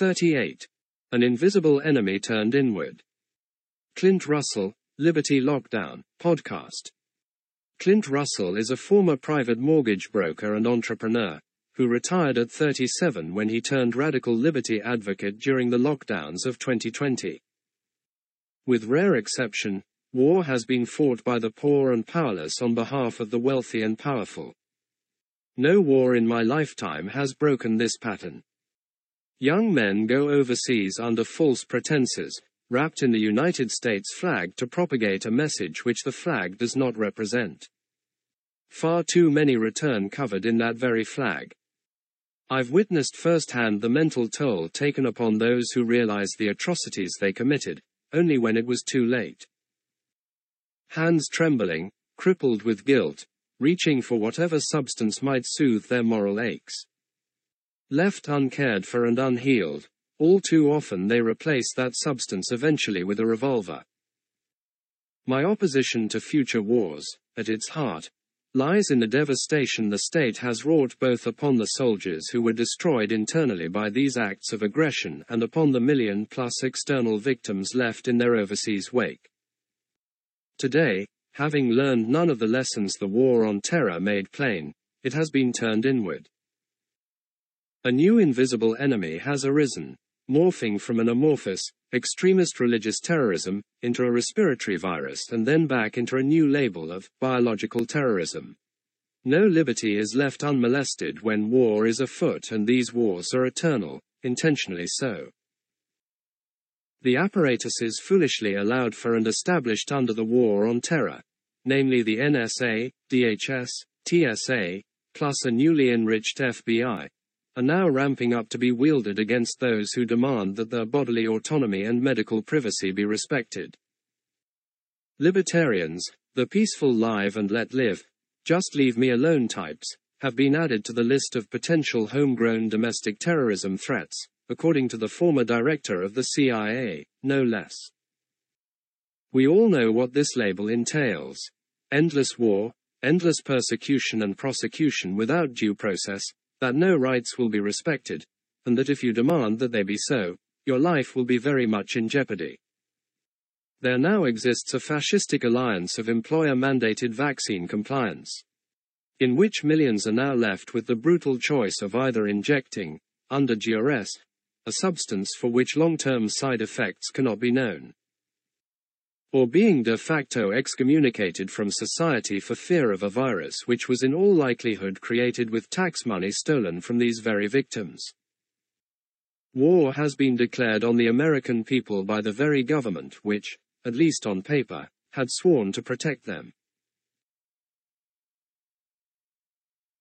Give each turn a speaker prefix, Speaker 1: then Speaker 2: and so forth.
Speaker 1: 38. An invisible enemy turned inward. Clint Russell, Liberty Lockdown, Podcast. Clint Russell is a former private mortgage broker and entrepreneur who retired at 37 when he turned radical liberty advocate during the lockdowns of 2020. With rare exception, war has been fought by the poor and powerless on behalf of the wealthy and powerful. No war in my lifetime has broken this pattern. Young men go overseas under false pretenses, wrapped in the United States flag to propagate a message which the flag does not represent. Far too many return covered in that very flag. I've witnessed firsthand the mental toll taken upon those who realized the atrocities they committed, only when it was too late. Hands trembling, crippled with guilt, reaching for whatever substance might soothe their moral aches. Left uncared for and unhealed, all too often they replace that substance eventually with a revolver. My opposition to future wars, at its heart, lies in the devastation the state has wrought both upon the soldiers who were destroyed internally by these acts of aggression and upon the million plus external victims left in their overseas wake. Today, having learned none of the lessons the war on terror made plain, it has been turned inward. A new invisible enemy has arisen, morphing from an amorphous, extremist religious terrorism, into a respiratory virus and then back into a new label of biological terrorism. No liberty is left unmolested when war is afoot and these wars are eternal, intentionally so. The apparatuses foolishly allowed for and established under the war on terror, namely the NSA, DHS, TSA, plus a newly enriched FBI, are now ramping up to be wielded against those who demand that their bodily autonomy and medical privacy be respected. Libertarians, the peaceful live and let live, just leave me alone types, have been added to the list of potential homegrown domestic terrorism threats, according to the former director of the CIA, no less. We all know what this label entails endless war, endless persecution and prosecution without due process, that no rights will be respected, and that if you demand that they be so, your life will be very much in jeopardy. There now exists a fascistic alliance of employer mandated vaccine compliance, in which millions are now left with the brutal choice of either injecting, under duress, a substance for which long-term side effects cannot be known. Or being de facto excommunicated from society for fear of a virus which was in all likelihood created with tax money stolen from these very victims. War has been declared on the American people by the very government which, at least on paper, had sworn to protect them.